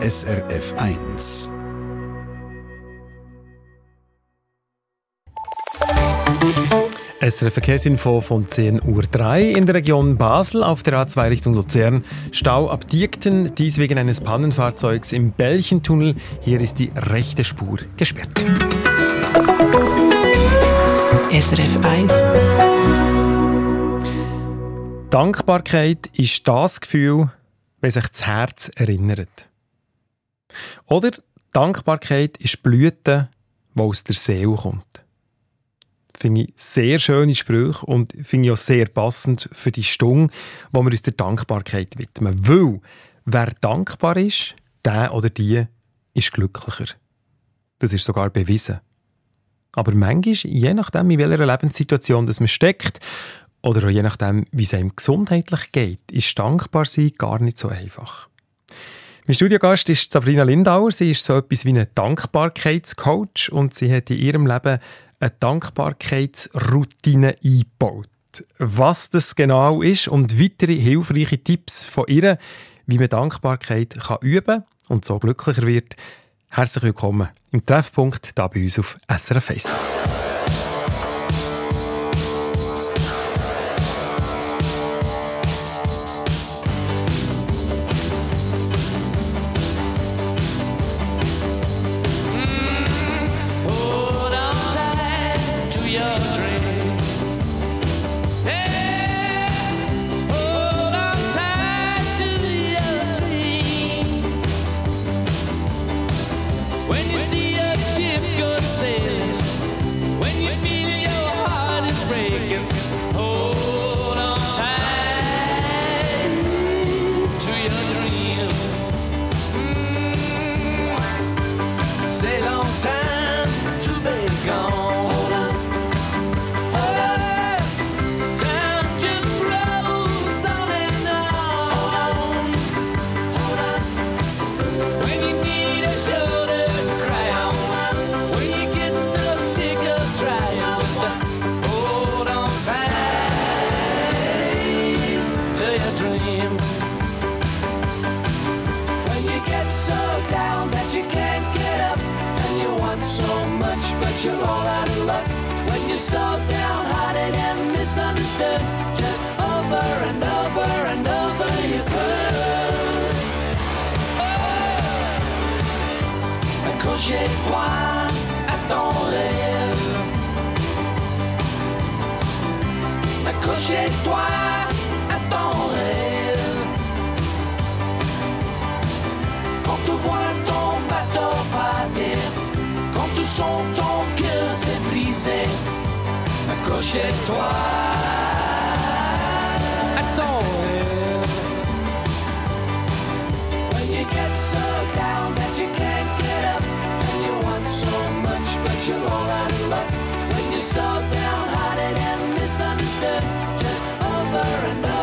SRF 1. SRF Verkehrsinfo von 10.03 Uhr in der Region Basel auf der A2 Richtung Luzern. Stau ab Diekten, dies wegen eines Pannenfahrzeugs im Bällchentunnel. Hier ist die rechte Spur gesperrt. SRF 1 Dankbarkeit ist das Gefühl, wenn sich das Herz erinnert. Oder Dankbarkeit ist Blüte, die aus der Seele kommt. Finde ich sehr schöne Sprüche und finde ich auch sehr passend für die Stunde, wo wir uns der Dankbarkeit widmen. Weil, wer dankbar ist, der oder die ist glücklicher. Das ist sogar bewiesen. Aber manchmal, je nachdem, in welcher Lebenssituation das man steckt, oder auch je nachdem, wie es einem gesundheitlich geht, ist dankbar sein gar nicht so einfach. Mein Studiogast ist Sabrina Lindauer. Sie ist so etwas wie ein Dankbarkeitscoach und sie hat in ihrem Leben eine Dankbarkeitsroutine eingebaut. Was das genau ist und weitere hilfreiche Tipps von ihr, wie man Dankbarkeit kann üben und so glücklicher wird. Herzlich willkommen im Treffpunkt hier bei uns auf SRF 1. j'ai froid à ton rêve. Accrochez-toi à ton rêve. Quand tu vois ton bateau par terre, quand tu sens ton cœur s'est brisé, accrochez-toi. you're all out of luck when you're slowed down, hearted, and misunderstood. Just over and over.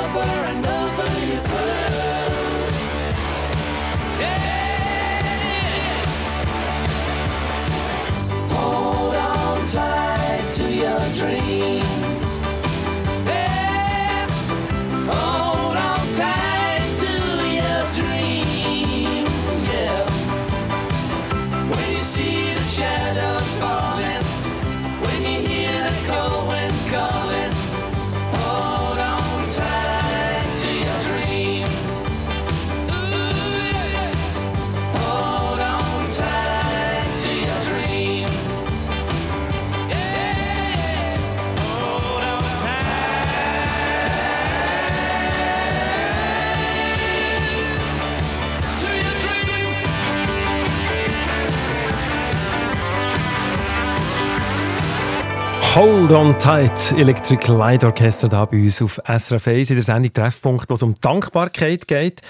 Hold on tight, Electric Light Orchestra da bei uns auf SRF 1 in der Sendung Treffpunkt, wo es um Dankbarkeit geht.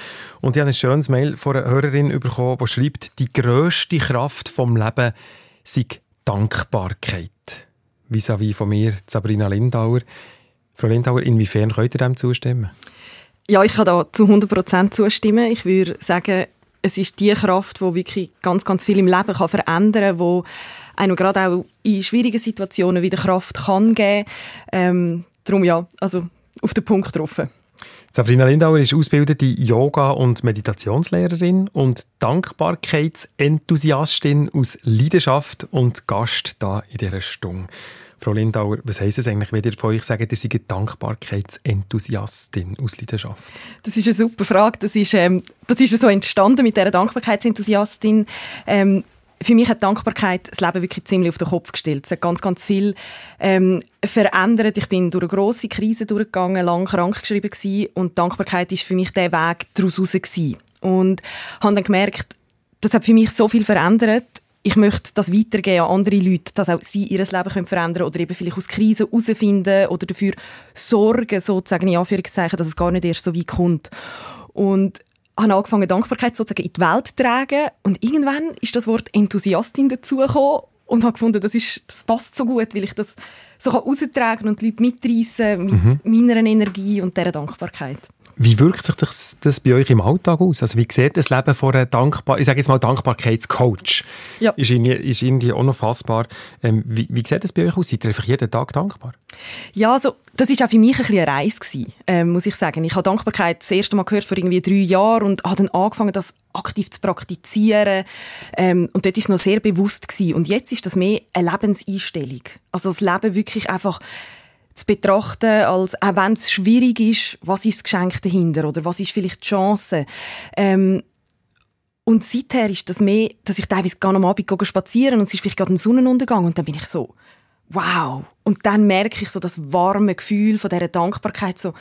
Und ich habe ein schönes Mail von einer Hörerin bekommen, die schreibt, die grösste Kraft vom Leben sei Dankbarkeit. Vis-à-vis -vis von mir, Sabrina Lindauer. Frau Lindauer, inwiefern könnt ihr dem zustimmen? Ja, ich kann da zu 100% zustimmen. Ich würde sagen, es ist die Kraft, die wirklich ganz, ganz viel im Leben kann verändern kann, einem gerade auch in schwierigen Situationen wieder Kraft kann geben. Ähm, darum ja, also auf den Punkt getroffen. Sabrina Lindauer ist ausgebildete Yoga- und Meditationslehrerin und Dankbarkeitsenthusiastin aus Leidenschaft und Gast da in dieser Stunde. Frau Lindauer, was heisst es eigentlich, wenn ihr von euch sagt, ihr seid Dankbarkeitsenthusiastin aus Leidenschaft? Das ist eine super Frage. Das ist, ähm, das ist so entstanden mit dieser Dankbarkeitsenthusiastin. Ähm, für mich hat Dankbarkeit das Leben wirklich ziemlich auf den Kopf gestellt. Es hat ganz, ganz viel ähm, verändert. Ich bin durch eine grosse Krise durchgegangen, lang krankgeschrieben gewesen, und Dankbarkeit ist für mich der Weg daraus raus gewesen. Und habe dann gemerkt, das hat für mich so viel verändert. Ich möchte das weitergeben an andere Leute, dass auch sie ihr Leben können verändern oder eben vielleicht aus Krisen herausfinden oder dafür sorgen, sozusagen in Anführungszeichen, dass es gar nicht erst so weit kommt. Und habe angefangen, Dankbarkeit sozusagen in die Welt zu tragen. Und irgendwann ist das Wort Enthusiastin dazugekommen und habe gefunden, das, ist, das passt so gut, weil ich das so raustragen und die Leute mitreißen mit mhm. meiner Energie und dieser Dankbarkeit. Wie wirkt sich das, das bei euch im Alltag aus? Also wie sieht das Leben von einer Dankbar ich sage jetzt mal Dankbarkeitscoach? Ja. Ist irgendwie, ist irgendwie auch noch fassbar. Ähm, wie, wie sieht das bei euch aus? Seid ihr einfach jeden Tag dankbar? Ja, also das war auch für mich ein bisschen eine Reise gewesen, ähm, muss ich sagen. Ich habe Dankbarkeit das erste Mal gehört vor irgendwie drei Jahren und habe dann angefangen, das aktiv zu praktizieren. Ähm, und dort war es noch sehr bewusst gewesen. Und jetzt ist das mehr eine Lebenseinstellung. Also das Leben wirklich einfach zu betrachten, als auch wenn es schwierig ist, was ist das Geschenk dahinter oder was ist vielleicht die Chance. Ähm, und seither ist das mehr, dass ich teilweise gar am Abend spazieren und es ist vielleicht gerade ein Sonnenuntergang und dann bin ich so, wow. Und dann merke ich so das warme Gefühl von dieser Dankbarkeit, so,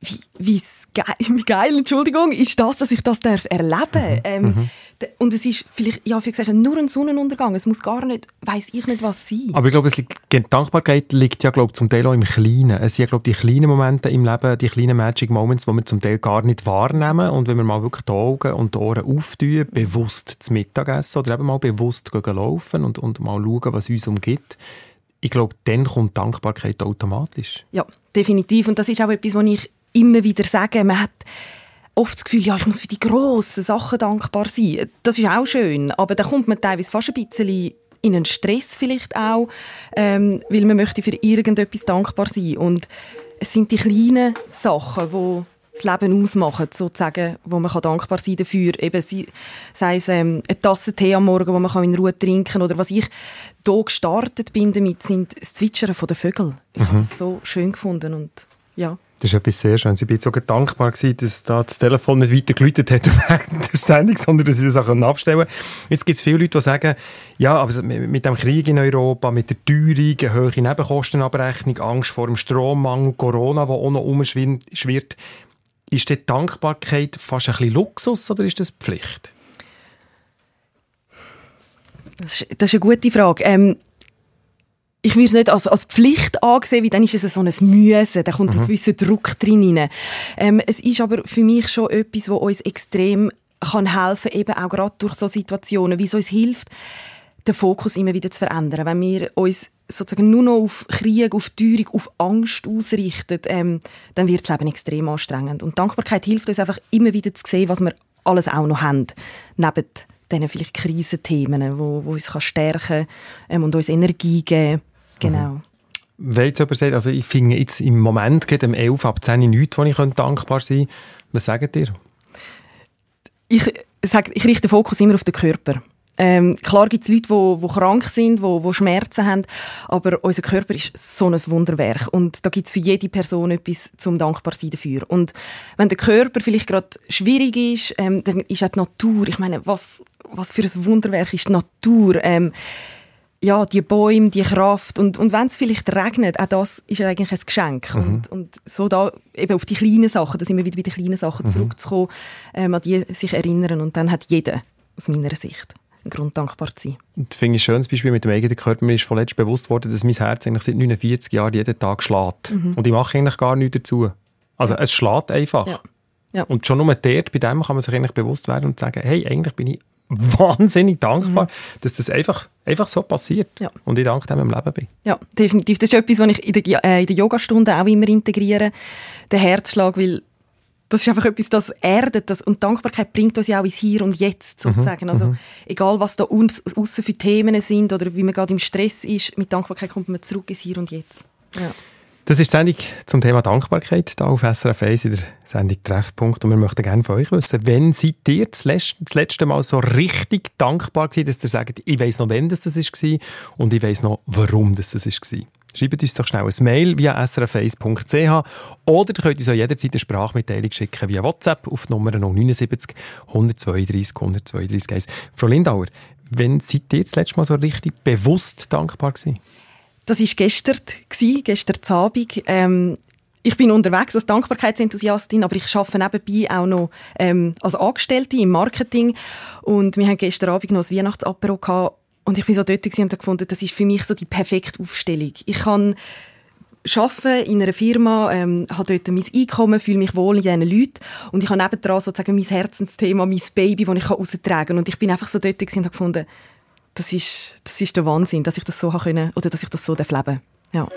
wie, wie, geil, Entschuldigung, ist das, dass ich das darf erleben mhm. ähm, mhm. Und es ist vielleicht, ja, wie gesagt, nur ein Sonnenuntergang. Es muss gar nicht, weiß ich nicht, was sein. Aber ich glaube, es liegt, die Dankbarkeit liegt ja, glaube zum Teil auch im Kleinen. Es sind ja, glaube die kleinen Momente im Leben, die kleinen Magic Moments, die wir zum Teil gar nicht wahrnehmen. Und wenn wir mal wirklich die Augen und die Ohren auftun, bewusst zu Mittag essen oder eben mal bewusst gehen laufen und, und mal schauen, was uns umgibt, ich glaube, dann kommt Dankbarkeit automatisch. Ja, definitiv. Und das ist auch etwas, was ich immer wieder sagen. Man hat oft das Gefühl, ja, ich muss für die grossen Sachen dankbar sein. Das ist auch schön, aber da kommt man teilweise fast ein bisschen in einen Stress vielleicht auch, ähm, weil man möchte für irgendetwas dankbar sein. Und es sind die kleinen Sachen, die das Leben ausmachen, sozusagen, wo man dankbar sein dafür. Eben, sei es ähm, eine Tasse Tee am Morgen, wo man in Ruhe trinken kann. Oder was ich hier gestartet bin damit, sind das Zwitschern der Vögel. Ich mhm. habe das so schön gefunden und ja. Das ist etwas sehr Schönes. Ich bin sogar dankbar gewesen, dass da das Telefon nicht weiter geläutet hat während der Sendung, sondern dass ich das auch abstellen konnte. Jetzt gibt es viele Leute, die sagen, ja, aber mit dem Krieg in Europa, mit der Teuerung, eine hohe Nebenkostenabrechnung, Angst vor dem Strommangel, Corona, der auch noch umschwirrt, ist die Dankbarkeit fast ein bisschen Luxus oder ist das Pflicht? Das ist, das ist eine gute Frage. Ähm, ich würde es nicht als, als Pflicht ansehen, weil dann ist es so ein Müssen, da kommt mhm. ein gewisser Druck drin rein. Ähm, es ist aber für mich schon etwas, was uns extrem kann helfen, eben auch gerade durch so Situationen, wie es uns hilft, den Fokus immer wieder zu verändern. Wenn wir uns sozusagen nur noch auf Krieg, auf Teuerung, auf Angst ausrichten, ähm, dann wird das Leben extrem anstrengend. Und Dankbarkeit hilft uns einfach immer wieder zu sehen, was wir alles auch noch haben, neben diesen vielleicht Krisenthemen, wo, wo uns kann stärken ähm, und uns Energie geben Genau. Mhm. Wenn jetzt jemand sagt, also ich finde jetzt im Moment geht um 11 ab 10 nichts, wo ich dankbar sein könnte, was sagt ihr? Ich, sage, ich richte den Fokus immer auf den Körper. Ähm, klar gibt es Leute, die, die krank sind, die, die Schmerzen haben, aber unser Körper ist so ein Wunderwerk und da gibt es für jede Person etwas zum dankbar sein dafür. Und wenn der Körper vielleicht gerade schwierig ist, ähm, dann ist auch die Natur, ich meine, was, was für ein Wunderwerk ist die Natur? Ähm, ja, die Bäume, die Kraft und, und wenn es vielleicht regnet, auch das ist eigentlich ein Geschenk. Mhm. Und, und so da eben auf die kleinen Sachen, da sind wir wieder bei den kleinen Sachen mhm. zurückzukommen, ähm, an die sich erinnern und dann hat jeder, aus meiner Sicht, einen Grund dankbar zu sein. Und finde ich ein schönes Beispiel mit dem eigenen Körper. Mir ist vorletzt bewusst worden, dass mein Herz eigentlich seit 49 Jahren jeden Tag schlägt. Mhm. Und ich mache eigentlich gar nichts dazu. Also es schlägt einfach. Ja. Ja. Und schon nur dort, bei dem kann man sich eigentlich bewusst werden und sagen, hey, eigentlich bin ich wahnsinnig dankbar, mhm. dass das einfach, einfach so passiert ja. und ich dank dem im Leben bin. Ja, definitiv. Das ist etwas, was ich in der, äh, in der Yogastunde auch immer integriere, der Herzschlag, weil das ist einfach etwas, das erdet das und Dankbarkeit bringt uns ja auch ins Hier und Jetzt mhm. sozusagen. Mhm. Also mhm. egal, was da uns außen für Themen sind oder wie man gerade im Stress ist, mit Dankbarkeit kommt man zurück ins Hier und Jetzt. Ja. Das ist die Sendung zum Thema Dankbarkeit hier auf SRF 1 in der Sendung Treffpunkt. Und wir möchten gerne von euch wissen, wenn seid ihr das letzte, Mal so richtig dankbar gewesen, dass ihr sagt, ich weiss noch, wann das, das war und ich weiss noch, warum das, das war. Schreibt uns doch schnell ein Mail via srf1.ch oder ihr könnt uns auch jederzeit eine Sprachmitteilung schicken via WhatsApp auf Nummer 079 132 132 1. Frau Lindauer, wenn seid ihr das letzte Mal so richtig bewusst dankbar gewesen? Das war gestern, gestern Abend. Ähm, ich bin unterwegs als Dankbarkeitsenthusiastin, aber ich arbeite nebenbei auch noch ähm, als Angestellte im Marketing. Und wir haben gestern Abend noch ein Weihnachtsapero gehabt. Und ich bin so dort und habe gefunden, das ist für mich so die perfekte Aufstellung. Ich kann arbeite in einer Firma, ähm, habe dort mein Einkommen, fühle mich wohl in diesen Leuten und ich habe nebendran sozusagen mein Herzensthema, mein Baby, das ich raustragen kann. Und ich bin einfach so dort und habe gefunden, das ist, das ist der Wahnsinn, dass ich das so können oder dass ich das so leben darf. Ja.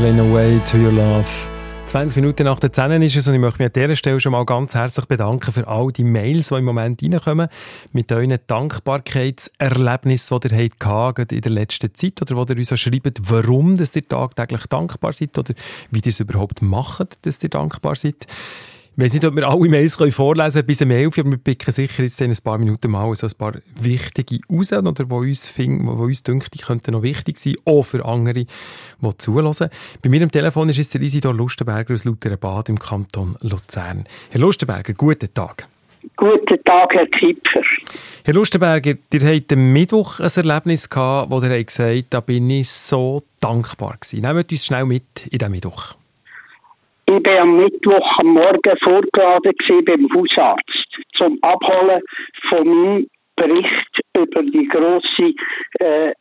Lane Away to Your Love. 20 Minuten nach der 10 ist es und ich möchte mich an dieser Stelle schon mal ganz herzlich bedanken für all die Mails, die im Moment reinkommen, mit euren Dankbarkeitserlebnissen, die ihr hattet, in der letzten Zeit oder wo ihr uns auch schreibt, warum dass ihr tagtäglich dankbar seid oder wie ihr es überhaupt macht, dass ihr dankbar seid. Ich weiß nicht, ob wir alle Mails können vorlesen können bis um 11 aber wir picken sicher jetzt in ein paar Minuten mal so ein paar wichtige raus, oder wo uns, finden, wo uns denkt, die könnten noch wichtig sein, auch für andere, die zulassen. Bei mir am Telefon ist jetzt der Isidor Lustenberger aus Lutherenbad im Kanton Luzern. Herr Lustenberger, guten Tag. Guten Tag, Herr Kipfer. Herr Lustenberger, ihr hattet am Mittwoch ein Erlebnis gehabt, wo ihr gesagt habt, da bin ich so dankbar gewesen. Nehmt uns schnell mit in diesen Mittwoch. Ich war am Mittwoch am Morgen vorgeladen beim Hausarzt zum Abholen von meinem Bericht über die grosse äh,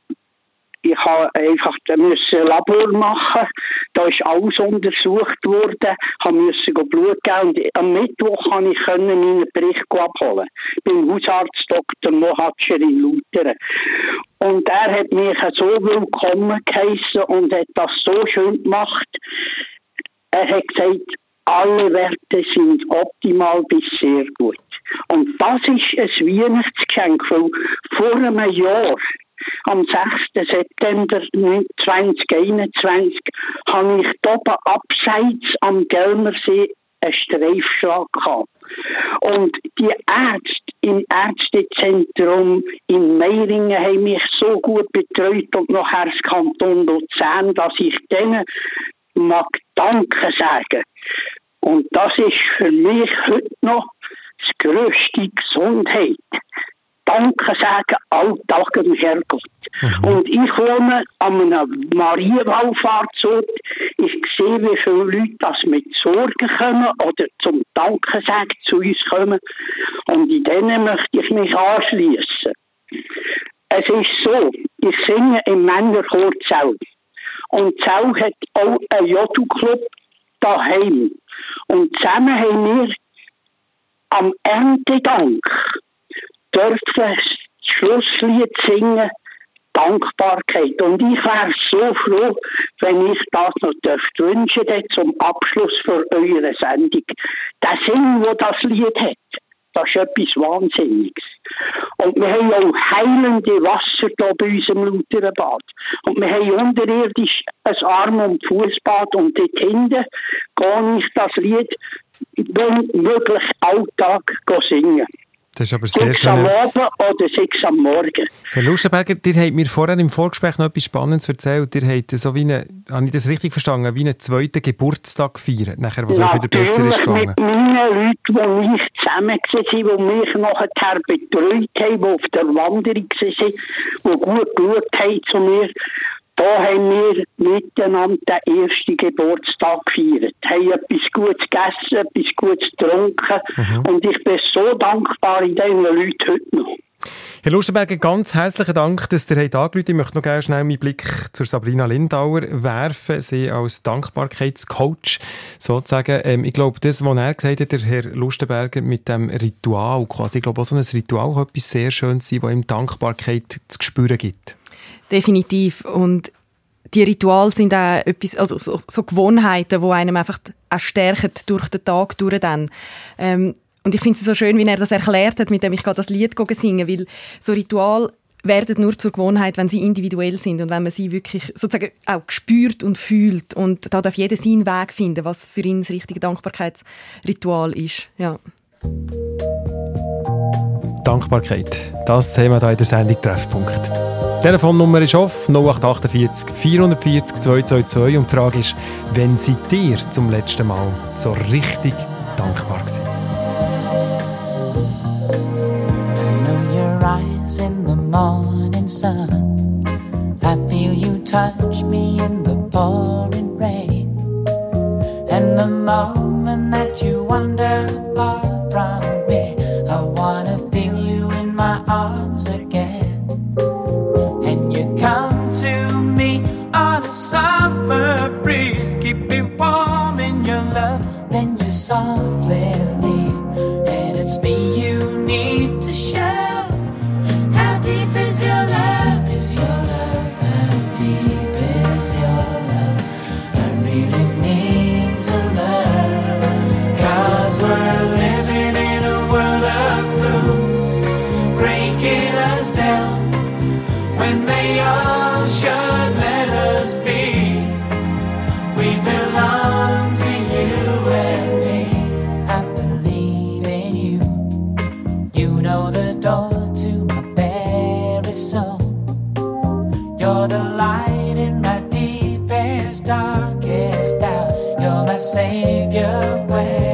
ich habe einfach ein Labor machen. Da ist alles untersucht worden, müssen go Blut geben und am Mittwoch konnte ich meinen Bericht abholen beim Hausarzt Dr. Mohatscher in Lutern. Und er hat mich so willkommen geheissen und hat das so schön gemacht. Er hat gesagt, alle Werte sind optimal bis sehr gut. Und das ist ein Weihnachtsgeschenk, weil vor einem Jahr, am 6. September 2021, habe ich oben abseits am Gelmersee einen Streifschlag gehabt. Und die Ärzte im Ärztezentrum in Meiringen haben mich so gut betreut und nachher das Kanton Luzern, dass ich denen mag Danke sagen. Und das ist für mich heute noch das grösste Gesundheit. Danke sagen, Alltag dem Herrgott. Und ich wohne an einem Marienwallfahrtsort. Ich sehe, wie viele Leute das mit Sorgen kommen oder zum Danke sagen zu uns kommen. Und in denen möchte ich mich anschließen. Es ist so, ich singe im Männerchor Zell. Und Zell hat auch einen Jodu-Club daheim. Und zusammen haben wir am Erntedank dürfen Schlusslied singen, Dankbarkeit. Und ich wäre so froh, wenn ich das noch dürfte wünschen zum Abschluss für eure Sendung. Der Sinn, wo das Lied hat, das ist etwas Wahnsinniges. Und wir haben auch heilende Wasser hier bei uns im Lutherenbad. Und wir haben unterirdisch ein Arm- und Fußbad und dort hinten gehe ich das Lied wirklich Alltag singen. Das ist aber sehr Sechs am schön. Abend oder sechs am Morgen. Herr Lustenberger, ihr habt mir vorher im Vorgespräch noch etwas Spannendes erzählt. Ihr habt so wie eine, habe ich das richtig verstanden, wie einen zweiten Geburtstag gefeiert, nachher, was euch wieder besser ist gegangen. mit meinen Leuten, die ich zusammen waren, die mich nachher betreut haben, die auf der Wanderung waren, die gut geschaut haben zu mir, da haben wir miteinander den ersten Geburtstag gefeiert. Haben etwas Gutes gegessen, etwas Gutes getrunken. Mhm. Und ich bin so dankbar in diesen Leuten heute noch. Herr Lustenberger, ganz herzlichen Dank, dass ihr habt angerufen Ich möchte noch gerne schnell meinen Blick zur Sabrina Lindauer werfen. Sie als Dankbarkeitscoach sozusagen. Ähm, ich glaube, das, was er gesagt hat, der Herr Lustenberger, mit dem Ritual quasi, ich glaube auch so ein Ritual kann etwas sehr Schönes sein, das ihm Dankbarkeit zu spüren gibt. Definitiv. Und die Rituale sind auch etwas, also so, so Gewohnheiten, die einem einfach auch stärken durch den Tag durch dann. Ähm, und ich finde es so schön, wie er das erklärt hat, mit dem ich gerade das Lied singen weil so Ritual werden nur zur Gewohnheit, wenn sie individuell sind und wenn man sie wirklich sozusagen auch spürt und fühlt und da darf jeder seinen Weg finden, was für ihn das richtige Dankbarkeitsritual ist. Ja. Dankbarkeit. Das Thema hier in der Sendung Treffpunkt. Die Telefonnummer ist off 0848 440 222 und die Frage ist, wenn seid ihr zum letzten Mal so richtig dankbar gewesen? In the morning sun. I feel you touch me in the pouring rain. And the moment that you wander far from summer breeze, keep me warm in your love. Then you softly Savior way.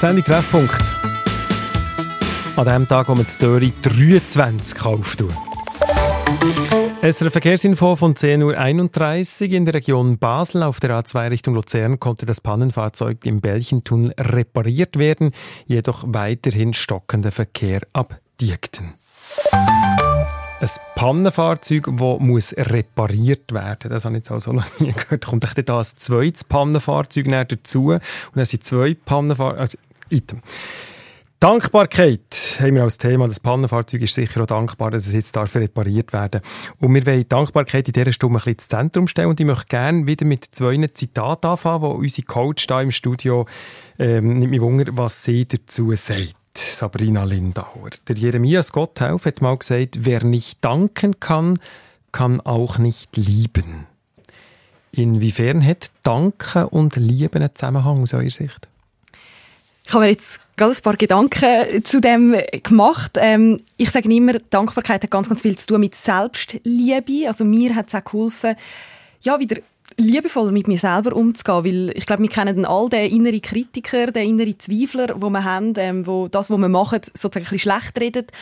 Sendung Treffpunkt. An dem Tag, wo man die Döri 23 auftun kann. Es ist eine Verkehrsinfo von 10.31 Uhr in der Region Basel. Auf der A2 Richtung Luzern konnte das Pannenfahrzeug im Belchentunnel repariert werden, jedoch weiterhin stockender Verkehr ab Diekten. Ein Pannenfahrzeug, das muss repariert werden Das habe ich jetzt auch so noch nie gehört. Kommt da ein zweites Pannenfahrzeug dazu und dann sind zwei Pannenfahrzeuge... Also, item. Dankbarkeit haben wir als Thema. Das Pannenfahrzeug ist sicher auch dankbar, dass es jetzt darf repariert werden Und wir wollen die Dankbarkeit in dieser Stunde ein bisschen ins Zentrum stellen. Und ich möchte gerne wieder mit zwei Zitaten anfangen, wo unsere Coach hier im Studio ähm, nimmt mich wunder, was sie dazu sagt. Sabrina Lindauer. Der Jeremias Gotthelf hat mal gesagt, wer nicht danken kann, kann auch nicht lieben. Inwiefern hat Danken und Lieben einen Zusammenhang aus eurer Sicht? Ich habe mir jetzt gerade ein paar Gedanken zu dem gemacht. Ähm, ich sage immer, Dankbarkeit hat ganz, ganz viel zu tun mit Selbstliebe. Also mir hat es auch geholfen, ja, wieder liebevoll mit mir selber umzugehen, weil ich glaube, wir kennen all den inneren Kritiker, den inneren Zweifler, wo wir haben, ähm, wo das, was wir machen, sozusagen ein bisschen schlecht redet.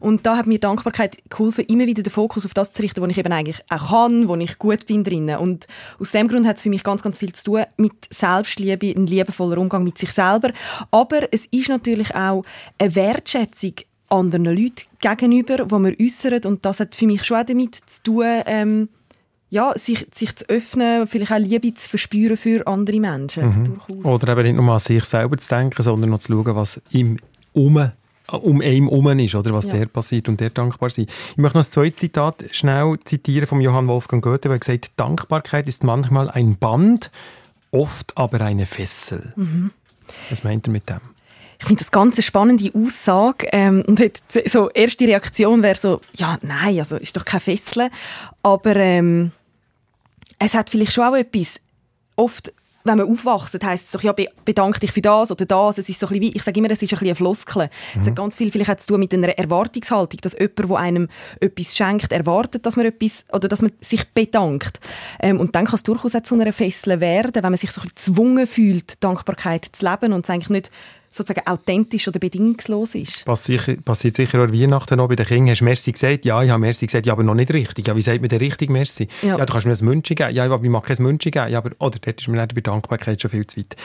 Und da hat mir Dankbarkeit geholfen, immer wieder den Fokus auf das zu richten, was ich eben eigentlich auch kann, wo ich gut bin drinnen. Und aus dem Grund hat es für mich ganz, ganz viel zu tun mit Selbstliebe, ein liebevoller Umgang mit sich selber. Aber es ist natürlich auch eine Wertschätzung anderen Leuten gegenüber, die wir äußern. Und das hat für mich schon auch damit zu tun, ähm, ja, sich, sich zu öffnen, vielleicht auch Liebe zu verspüren für andere Menschen. Durchaus. Oder eben nicht nur an sich selber zu denken, sondern noch zu schauen, was im um, um einen herum ist, oder was Ja. der passiert und der dankbar sein. Ich möchte noch ein zweites Zitat schnell zitieren von Johann Wolfgang Goethe, der gesagt Dankbarkeit ist manchmal ein Band, oft aber eine Fessel. Was meint er mit dem? Ich finde das ganz eine spannende Aussage. Ähm, und hat so erste Reaktion wäre so, ja, nein, also ist doch kein Fesseln. Aber ähm, es hat vielleicht schon auch etwas. Oft, wenn man aufwachst, heisst es doch, ja, be bedank dich für das oder das. Es ist so ein bisschen ich sage immer, es ist ein bisschen eine Floskel. Es hat ganz viel vielleicht zu tun mit einer Erwartungshaltung, dass jemand, der einem etwas schenkt, erwartet, dass man etwas, oder dass man sich bedankt. Ähm, und dann kann es durchaus auch zu einer Fessel werden, wenn man sich so ein bisschen gezwungen fühlt, Dankbarkeit zu leben und es eigentlich nicht sozusagen authentisch oder bedingungslos ist. Passiert, passiert sicher auch Weihnachten noch bei den Kindern. Hast du Merci gesagt? Ja, ich habe Merci gesagt, ja, aber noch nicht richtig. Ja, wie sagt man denn richtig Merci? Ja. Ja, du kannst mir ein München geben. Ja, aber ich mag kein München geben. Ja, aber, oder dort ist mir nicht bei Dankbarkeit schon viel zu weit.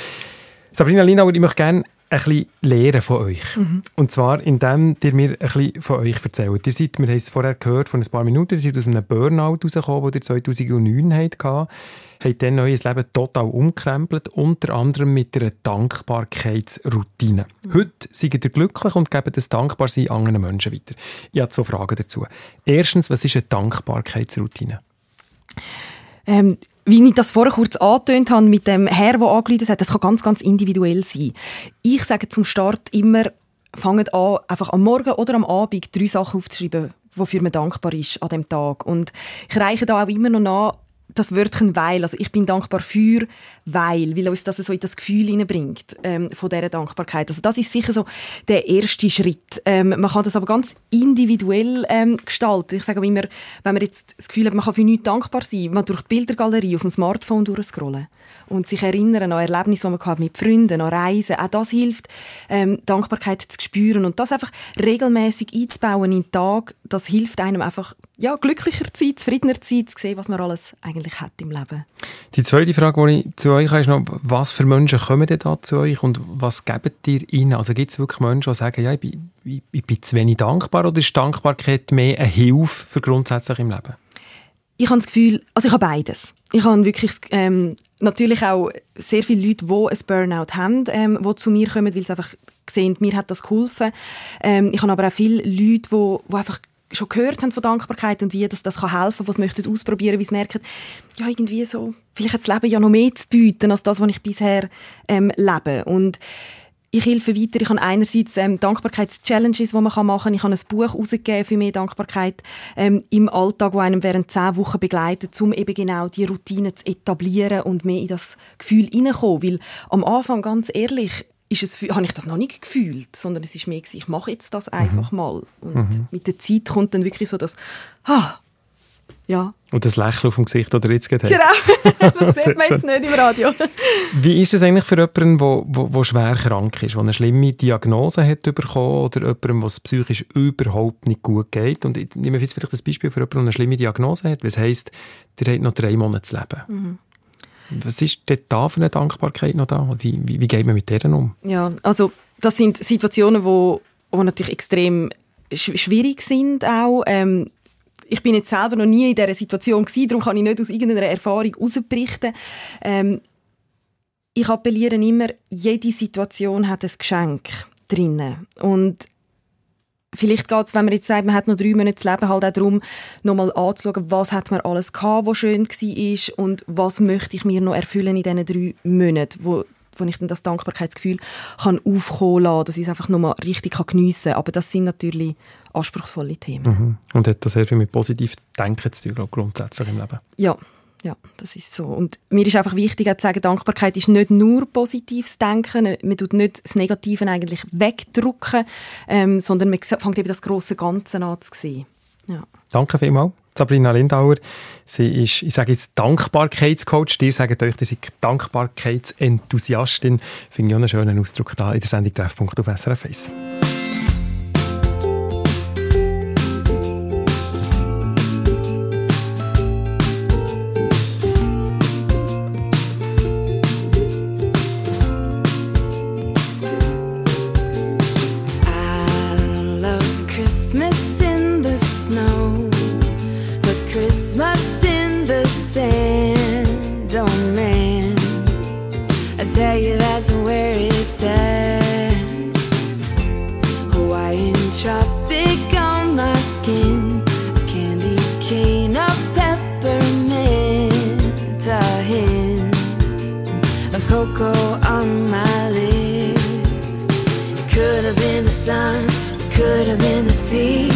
Sabrina Linauer, ich möchte gerne ein bisschen lernen von euch. Und zwar, indem ihr mir ein bisschen von euch erzählt. Ihr seid, wir haben es vorher gehört, von ein paar Minuten, ihr seid aus einem Burnout rausgekommen, den ihr 2009 hattet. Habt dann euer Leben total umkrempelt, unter anderem mit einer Dankbarkeitsroutine. Heute seid ihr glücklich und gebt das Dankbarsein anderen Menschen weiter. Ich habe zwei Fragen dazu. Erstens, was ist eine Dankbarkeitsroutine? Ähm, wie ich das vorher kurz angetönt habe mit dem Herr, der angeleitet hat, das kann ganz, ganz individuell sein. Ich sage zum Start immer, fangt an, einfach am Morgen oder am Abend drei Sachen aufzuschreiben, wofür man dankbar ist an dem Tag. Und ich reiche da auch immer noch nach, das Wörtchen «weil». Also ich bin dankbar für «weil», weil uns das so in das Gefühl hineinbringt ähm, von dieser Dankbarkeit. Also das ist sicher so der erste Schritt. Ähm, man kann das aber ganz individuell ähm, gestalten. Ich sage immer, wenn man jetzt das Gefühl hat, man kann für nichts dankbar sein, man durch die Bildergalerie auf dem Smartphone durchscrollen und sich erinnern an Erlebnisse, die man hat mit Freunden, an Reisen. Auch das hilft, ähm, Dankbarkeit zu spüren und das einfach regelmäßig einzubauen in den Tag. Das hilft einem einfach, ja, glücklicher zu sein, zufriedener zu sein, zu sehen, was man alles eigentlich hat im Leben. Die zweite Frage, die ich zu euch habe, ist noch, was für Menschen kommen denn da zu euch und was gebt ihr ihnen? Also gibt es wirklich Menschen, die sagen, ja, ich bin, ich, ich bin zu wenig dankbar oder ist Dankbarkeit mehr eine Hilfe für grundsätzlich im Leben? Ich habe das Gefühl, also ich habe beides. Ich habe wirklich ähm, natürlich auch sehr viele Leute, die ein Burnout haben, ähm, die zu mir kommen, weil sie einfach sehen, mir hat das geholfen. Ähm, ich habe aber auch viele Leute, die, die einfach schon gehört haben von Dankbarkeit und wie das, das kann helfen, die es möchten ausprobieren, wie sie merken, ja irgendwie so, vielleicht hat das Leben ja noch mehr zu bieten, als das, was ich bisher ähm, lebe. Und ich helfe weiter. Ich habe einerseits ähm, Dankbarkeits-Challenges, die man machen kann. Ich habe ein Buch herausgegeben für mehr Dankbarkeit ähm, im Alltag, wo einem während zehn Wochen begleitet, um eben genau die Routine zu etablieren und mehr in das Gefühl hineinkommen. Weil am Anfang, ganz ehrlich, ist es, habe ich das noch nicht gefühlt, sondern es ist mehr, ich mache jetzt das einfach mal. Und mit der Zeit kommt dann wirklich so das, ah, ja, Und das Lächeln auf dem Gesicht, ihr jetzt habt. genau, das sieht man jetzt nicht im Radio. Wie ist es eigentlich für jemanden, der wo, wo, wo schwer krank ist, der eine schlimme Diagnose hat bekommen oder jemanden, was psychisch überhaupt nicht gut geht? Und ich nehme jetzt vielleicht das Beispiel für jemanden, der eine schlimme Diagnose hat, was heisst, der hat noch drei Monate zu leben. Was ist denn da für eine Dankbarkeit noch da? Wie, wie, wie geht man mit denen um? Ja, also das sind Situationen, wo, wo natürlich extrem sch schwierig sind auch. Ähm, ich bin jetzt selber noch nie in dieser Situation gewesen, darum kann ich nicht aus irgendeiner Erfahrung herausberichten. Ähm, ich appelliere immer, jede Situation hat ein Geschenk drinnen. Und vielleicht geht es, wenn man jetzt sagt, man hat noch drei Monate zu leben, halt auch darum, nochmal anzuschauen, was hat man alles gehabt, was schön war und was möchte ich mir noch erfüllen in diesen drei Monaten, wo, wo ich dann das Dankbarkeitsgefühl kann aufkommen lassen, dass ich es einfach nochmal richtig kann geniessen kann. Aber das sind natürlich anspruchsvolle Themen. Mhm. Und hat das sehr viel mit positiv Denken zu tun, glaube ich, grundsätzlich im Leben. Ja, ja, das ist so. Und mir ist einfach wichtig auch zu sagen, Dankbarkeit ist nicht nur positives Denken, man tut nicht das Negative eigentlich wegdrücken, ähm, sondern man fängt eben das große Ganze an zu sehen. Ja. Danke vielmals. Sabrina Lindauer, sie ist, ich sage jetzt Dankbarkeitscoach. Ihr sagt euch, ihr seid Dankbarkeitsenthusiastin. Finde ich auch einen schönen Ausdruck da in der Sendung Treffpunkt auf SRF 1. Sun, could have been the sea,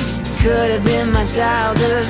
could have been my childhood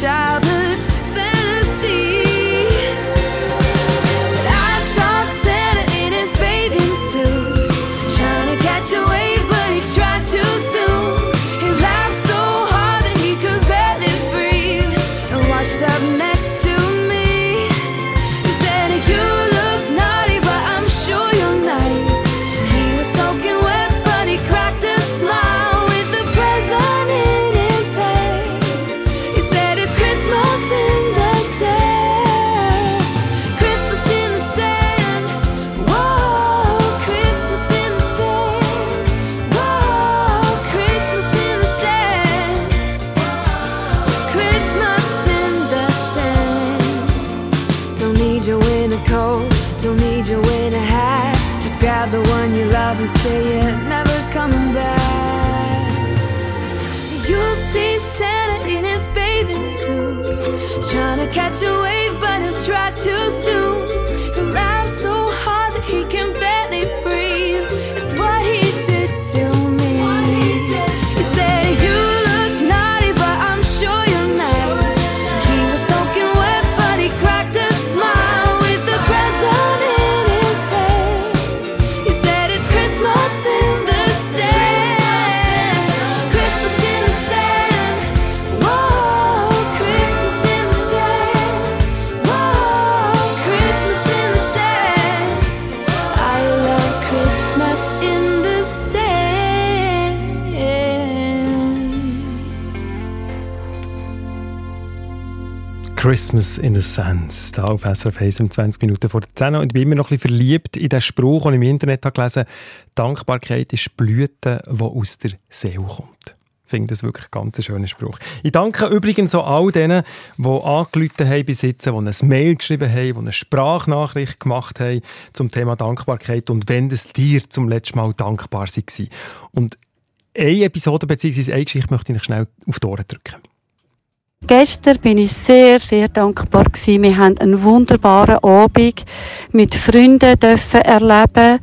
childhood Christmas in the Sands. Da auf SRF 1 um 20 Minuten vor der 10 Und ich bin immer noch ein bisschen verliebt in den Spruch, den ich im Internet habe gelesen. Dankbarkeit ist Blüte, die aus der Seele kommt. Ich finde das wirklich ganz ein schöner Spruch. Ich danke übrigens auch all denen, die angerufen haben bis jetzt, die ein Mail geschrieben haben, die eine Sprachnachricht gemacht haben zum Thema Dankbarkeit und wenn es dir zum letzten Mal dankbar war. Und eine Episode bzw. eine Geschichte möchte ich schnell auf die Ohren drücken. Gestern bin ich sehr, sehr dankbar gewesen. Wir haben einen wunderbaren Abend mit Freunden dürfen erleben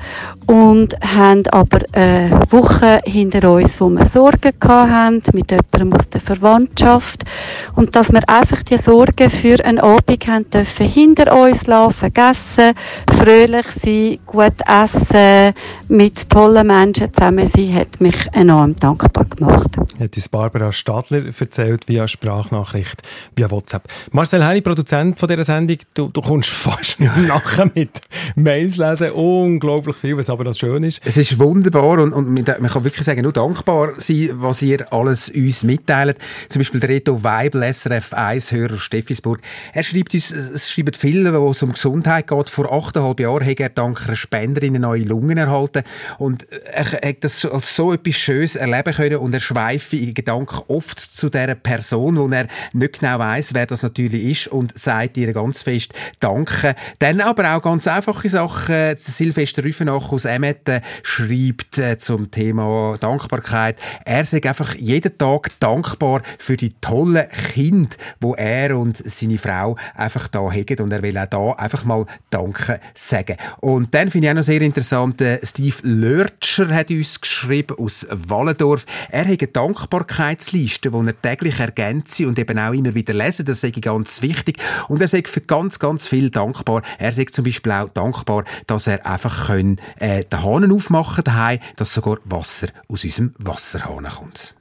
und haben aber eine Woche hinter uns, wo wir Sorgen hatten mit jemandem aus der Verwandtschaft und dass wir einfach die Sorgen für einen Abend haben dürfen hinter uns lassen, vergessen, fröhlich sein, gut essen, mit tollen Menschen zusammen sein, hat mich enorm dankbar gemacht. Hat uns Barbara Stadler erzählt via Sprachnachricht, via WhatsApp. Marcel Heini, Produzent von dieser Sendung, du, du kommst fast nicht nachher mit Mails lesen. Unglaublich viel, was aber das schön ist. Es ist wunderbar und, und man kann wirklich sagen, nur dankbar sein, was ihr alles uns mitteilt. Zum Beispiel der Reto Weibel, SRF 1-Hörer Steffisburg. Er schreibt uns, es schreiben viele, wo es um Gesundheit geht. Vor achteinhalb Jahren hat er dank einer Spenderin eine neue Lungen erhalten und er hat das als so etwas Schönes erleben können und er schweife in Gedanken oft zu dieser Person, wo er nicht genau weiß, wer das natürlich ist und sagt ihr ganz fest Danke. Dann aber auch ganz einfache Sachen. Silvester Rüfenach aus Emmet äh, schreibt äh, zum Thema Dankbarkeit. Er sagt einfach jeden Tag dankbar für die tollen Kinder, wo er und seine Frau einfach da haben und er will auch da einfach mal Danke sagen. Und dann finde ich auch noch sehr interessant, äh, Steve Lörtscher hat uns geschrieben aus Wallendorf. Er hat eine Dankbarkeitsliste, die er täglich ergänzt und eben auch immer wieder lesen. Das sage ich ganz wichtig. Und er sagt für ganz, ganz viel dankbar. Er sagt zum Beispiel auch dankbar, dass er einfach können, äh, den Hahn aufmachen daheim, dass sogar Wasser aus unserem Wasserhahn kommt.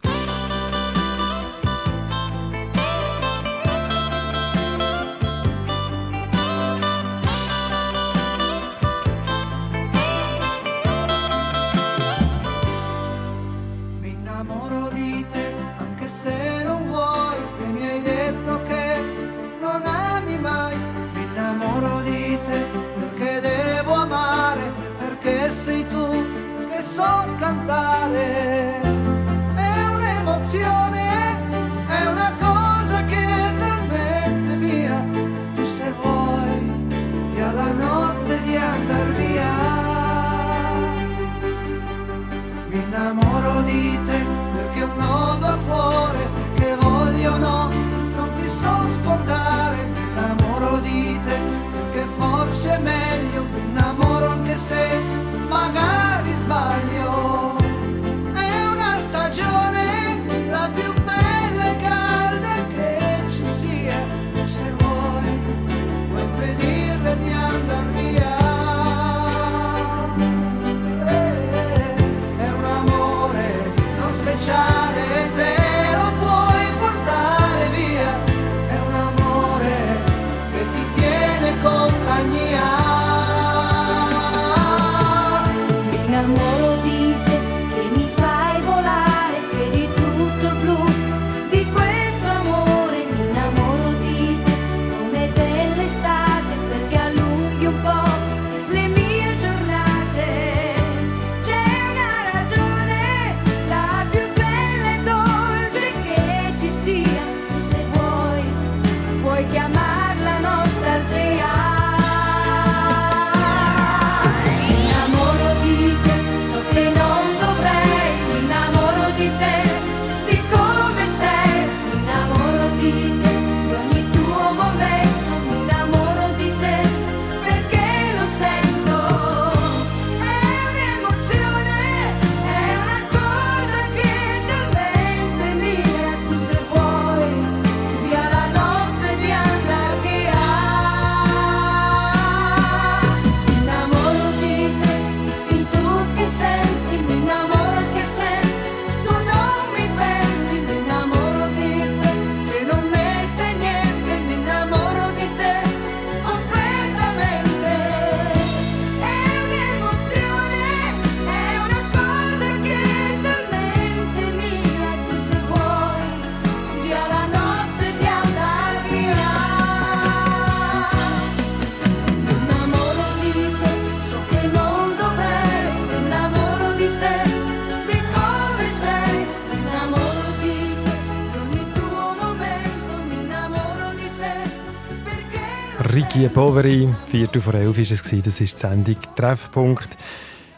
Poveri, Viertel vor elf war es, das ist die Sendung «Treffpunkt».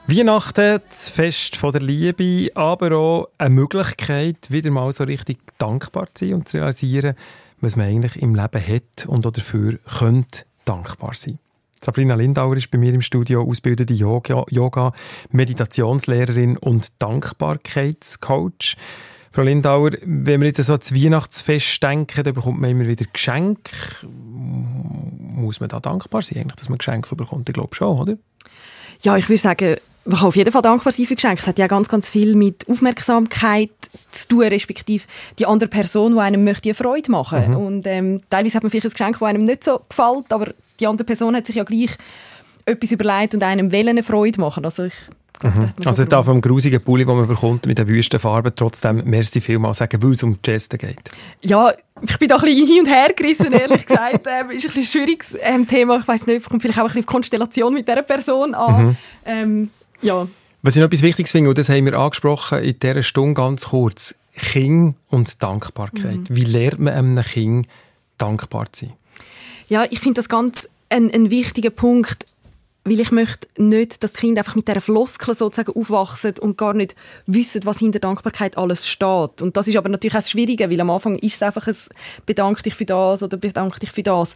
Weihnachten, das Fest der Liebe, aber auch eine Möglichkeit, wieder mal so richtig dankbar zu sein und zu realisieren, was man eigentlich im Leben hat und auch dafür könnte dankbar sein. Sabrina Lindauer ist bei mir im Studio, ausgebildete Yoga, Yoga Meditationslehrerin und Dankbarkeitscoach. Frau Lindauer, wenn wir jetzt so ans Weihnachtsfest denken, dann bekommt man immer wieder Geschenke. Muss man da dankbar sein, eigentlich, dass man Geschenke bekommt? Ich glaube schon, oder? Ja, ich würde sagen, man kann auf jeden Fall dankbar sein für Geschenke. Es hat ja ganz, ganz viel mit Aufmerksamkeit zu tun, respektive die andere Person, die einem möchte eine Freude machen Mhm. Und ähm, teilweise hat man vielleicht ein Geschenk, das einem nicht so gefällt, aber die andere Person hat sich ja gleich etwas überlegt und einem eine Freude machen. Also ich Mhm. Also da vom grusigen Pulli, den man bekommt mit den wüsten Farben, trotzdem merci vielmal sagen, weil es um Jazz geht. Ja, ich bin da ein bisschen hin und her gerissen, ehrlich gesagt. Ähm, ist ein bisschen schwieriges ähm, Thema. Ich weiß nicht, kommt vielleicht auch ein bisschen auf die Konstellation mit dieser Person an. Mhm. Ähm, ja. Was ich noch etwas Wichtiges finde, und das haben wir angesprochen in dieser Stunde ganz kurz, Kind und Dankbarkeit. Mhm. Wie lernt man einem Kind dankbar zu sein? Ja, ich finde das ganz ein, ein wichtiger Punkt, weil ich möchte nicht, dass die Kinder einfach mit dieser Floskel sozusagen aufwachsen und gar nicht wissen, was hinter Dankbarkeit alles steht. Und das ist aber natürlich auch das Schwierige, weil am Anfang ist es einfach ein «Bedank dich für das» oder «Bedank dich für das».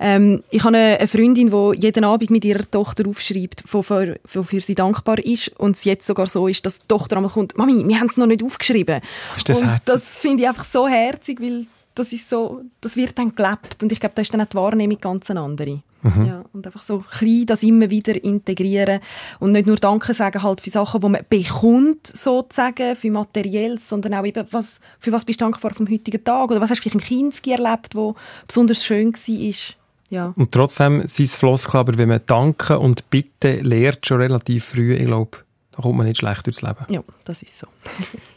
Ähm, ich habe eine Freundin, die jeden Abend mit ihrer Tochter aufschreibt, wofür, wofür sie dankbar ist und es jetzt sogar so ist, dass die Tochter einmal kommt «Mami, wir haben es noch nicht aufgeschrieben». Ist das und herzig? das finde ich einfach so herzig, weil das ist so, das wird dann gelebt und ich glaube, da ist dann auch die Wahrnehmung ganz eine andere. Mhm. Ja, und einfach so klein das immer wieder integrieren und nicht nur Danke sagen halt für Sachen, die man bekommt, sozusagen, für Materielles, sondern auch eben, was, für was bist du dankbar vom heutigen Tag oder was hast du vielleicht im Kindesgehen erlebt, wo besonders schön war. Ja. Und trotzdem sind es Floskeln, aber wenn man Danke und Bitte lehrt, schon relativ früh, ich glaube, da kommt man nicht schlecht durchs Leben. ja, das ist so.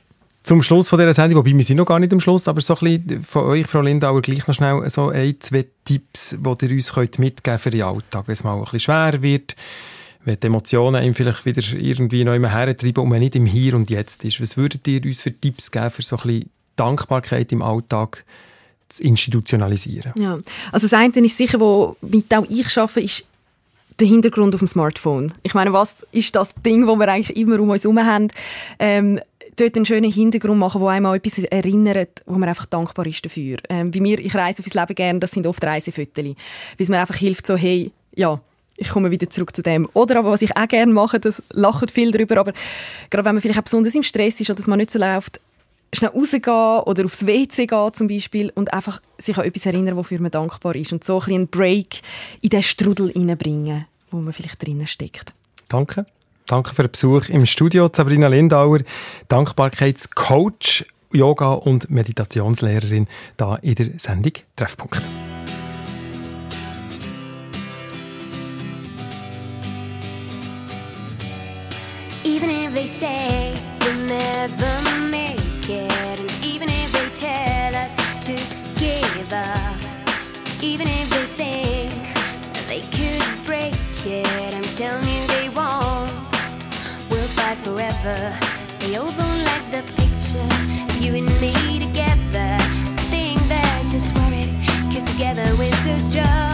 Zum Schluss von dieser Sendung, wobei wir sind noch gar nicht am Schluss, aber so ein bisschen von euch, Frau Lindauer, gleich noch schnell so ein, zwei Tipps, die ihr uns könnt mitgeben für den Alltag, wenn es mal ein bisschen schwer wird, wenn die Emotionen ihm vielleicht wieder irgendwie neu hertreiben und man nicht im Hier und Jetzt ist. Was würdet ihr uns für Tipps geben, für so ein bisschen Dankbarkeit im Alltag zu institutionalisieren? Ja. Also das eine ist sicher, wo mit auch ich arbeite, ist der Hintergrund auf dem Smartphone. Ich meine, was ist das Ding, wo wir eigentlich immer um uns herum haben? Ähm, dort einen schönen Hintergrund machen, wo einem an etwas erinnert, wo man einfach dankbar ist dafür. Ähm, bei mir, ich reise fürs Leben gerne, das sind oft Reisefotos. Weil es mir einfach hilft, so, hey, ja, ich komme wieder zurück zu dem. Oder aber was ich auch gerne mache, das lachen viel darüber, aber gerade wenn man vielleicht auch besonders im Stress ist oder dass man nicht so läuft, schnell rausgehen oder aufs WC gehen zum Beispiel und einfach sich an etwas erinnern, wofür man dankbar ist und so ein einen Break in den Strudel reinbringen, wo man vielleicht drinnen steckt. Danke. Danke für den Besuch im Studio, Sabrina Lindauer, Dankbarkeitscoach, Yoga- und Meditationslehrerin, da in der Sendung Treffpunkt. Even if they say we'll never make it, and even if they tell us to give up, even if they forever. They all don't like the picture of you and me together. I think that's just worried, cause together we're so strong.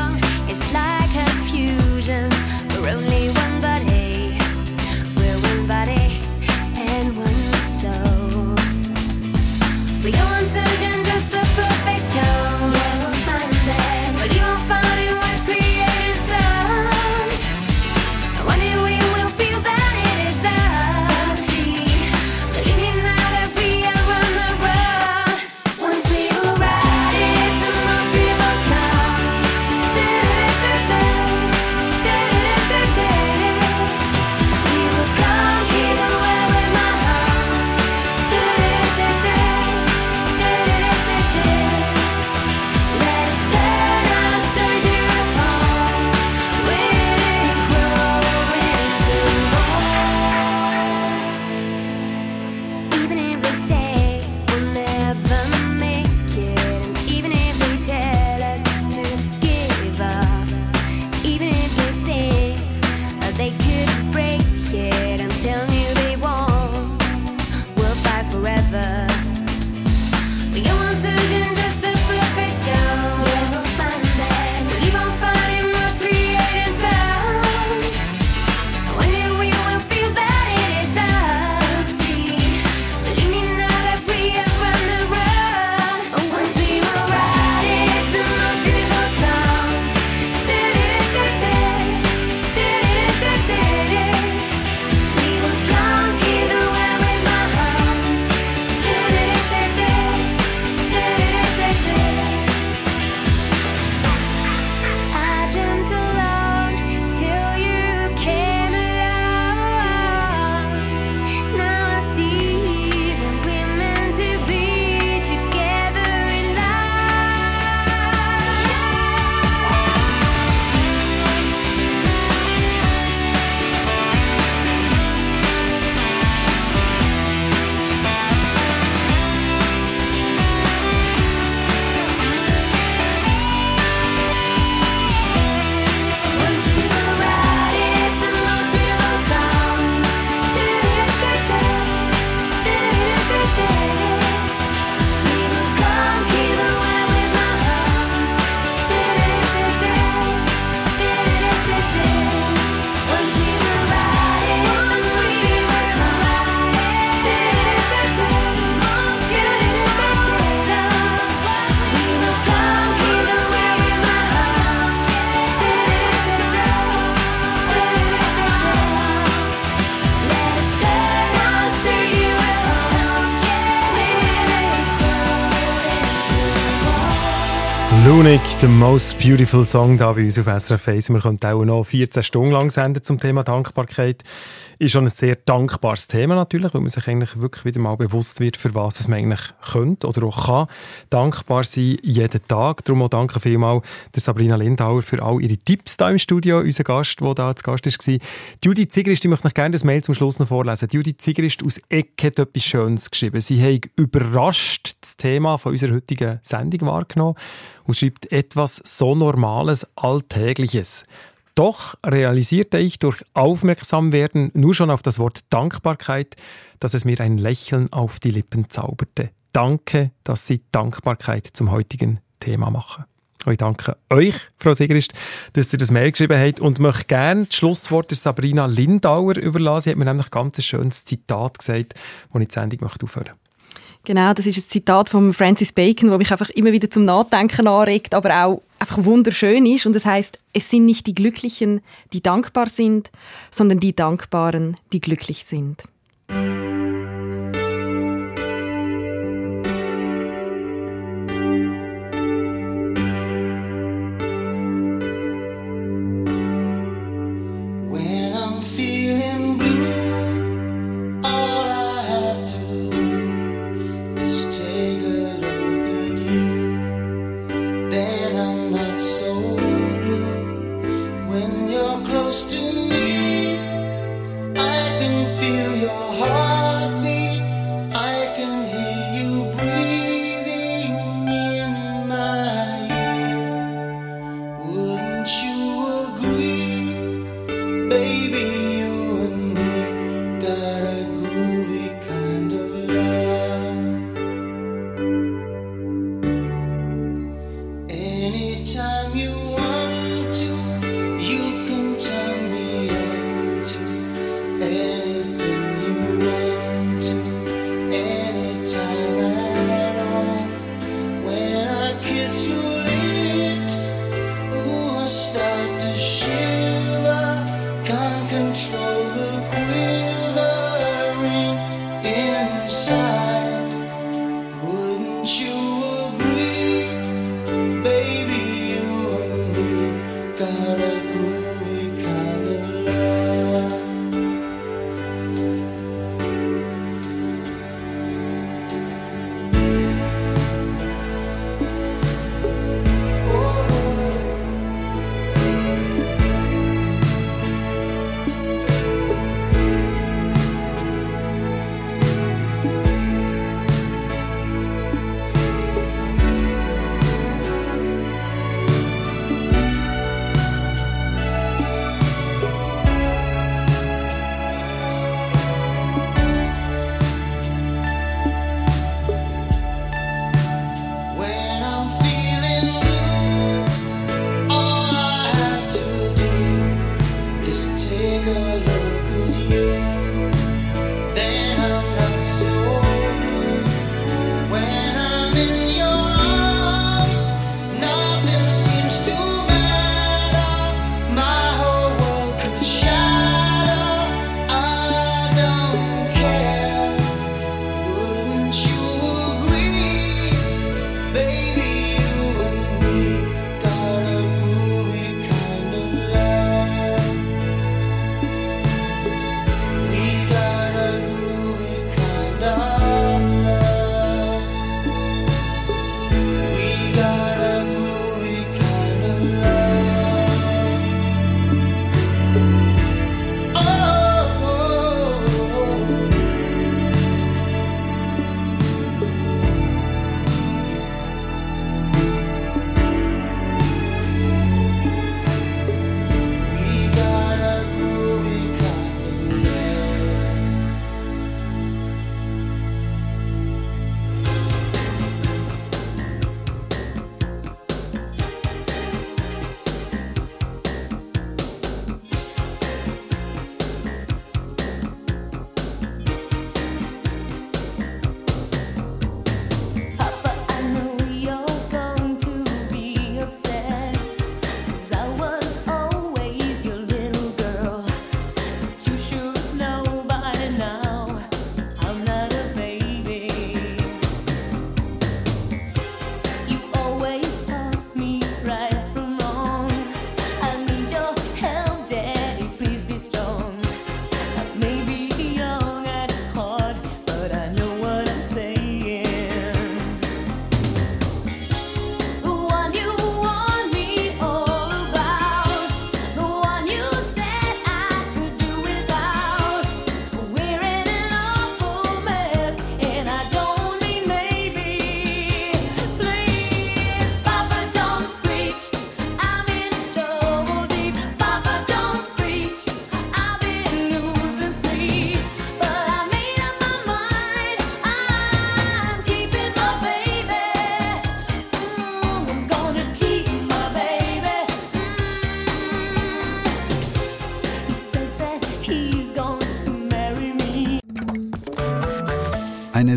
Most beautiful song da bei uns auf SRF 1. Wir könnten auch noch 14 Stunden lang senden zum Thema Dankbarkeit. Ist schon ein sehr dankbares Thema natürlich, weil man sich eigentlich wirklich wieder mal bewusst wird, für was es man eigentlich könnte oder auch kann dankbar sein jeden Tag. Darum auch danke vielmals der Sabrina Lindauer für all ihre Tipps da im Studio, unser Gast, der da zu Gast war. Judy Zigrist, ich möchte noch gerne das Mail zum Schluss noch vorlesen. Judy Zigrist aus Eck hat etwas Schönes geschrieben. Sie hat überrascht das Thema von unserer heutigen Sendung wahrgenommen und schreibt etwas so Normales, Alltägliches. Doch realisierte ich durch Aufmerksamwerden nur schon auf das Wort Dankbarkeit, dass es mir ein Lächeln auf die Lippen zauberte. Danke, dass Sie Dankbarkeit zum heutigen Thema machen. Ich danke euch, Frau Sigrist, dass ihr das Mail geschrieben habt und möchte gerne das Schlusswort der Sabrina Lindauer überlassen. Sie hat mir nämlich ein ganz schönes Zitat gesagt, wo ich die Sendung möchte aufhören Genau, das ist ein Zitat von Francis Bacon, wo mich einfach immer wieder zum Nachdenken anregt, aber auch einfach wunderschön ist. Und es heißt: Es sind nicht die Glücklichen, die dankbar sind, sondern die Dankbaren, die glücklich sind.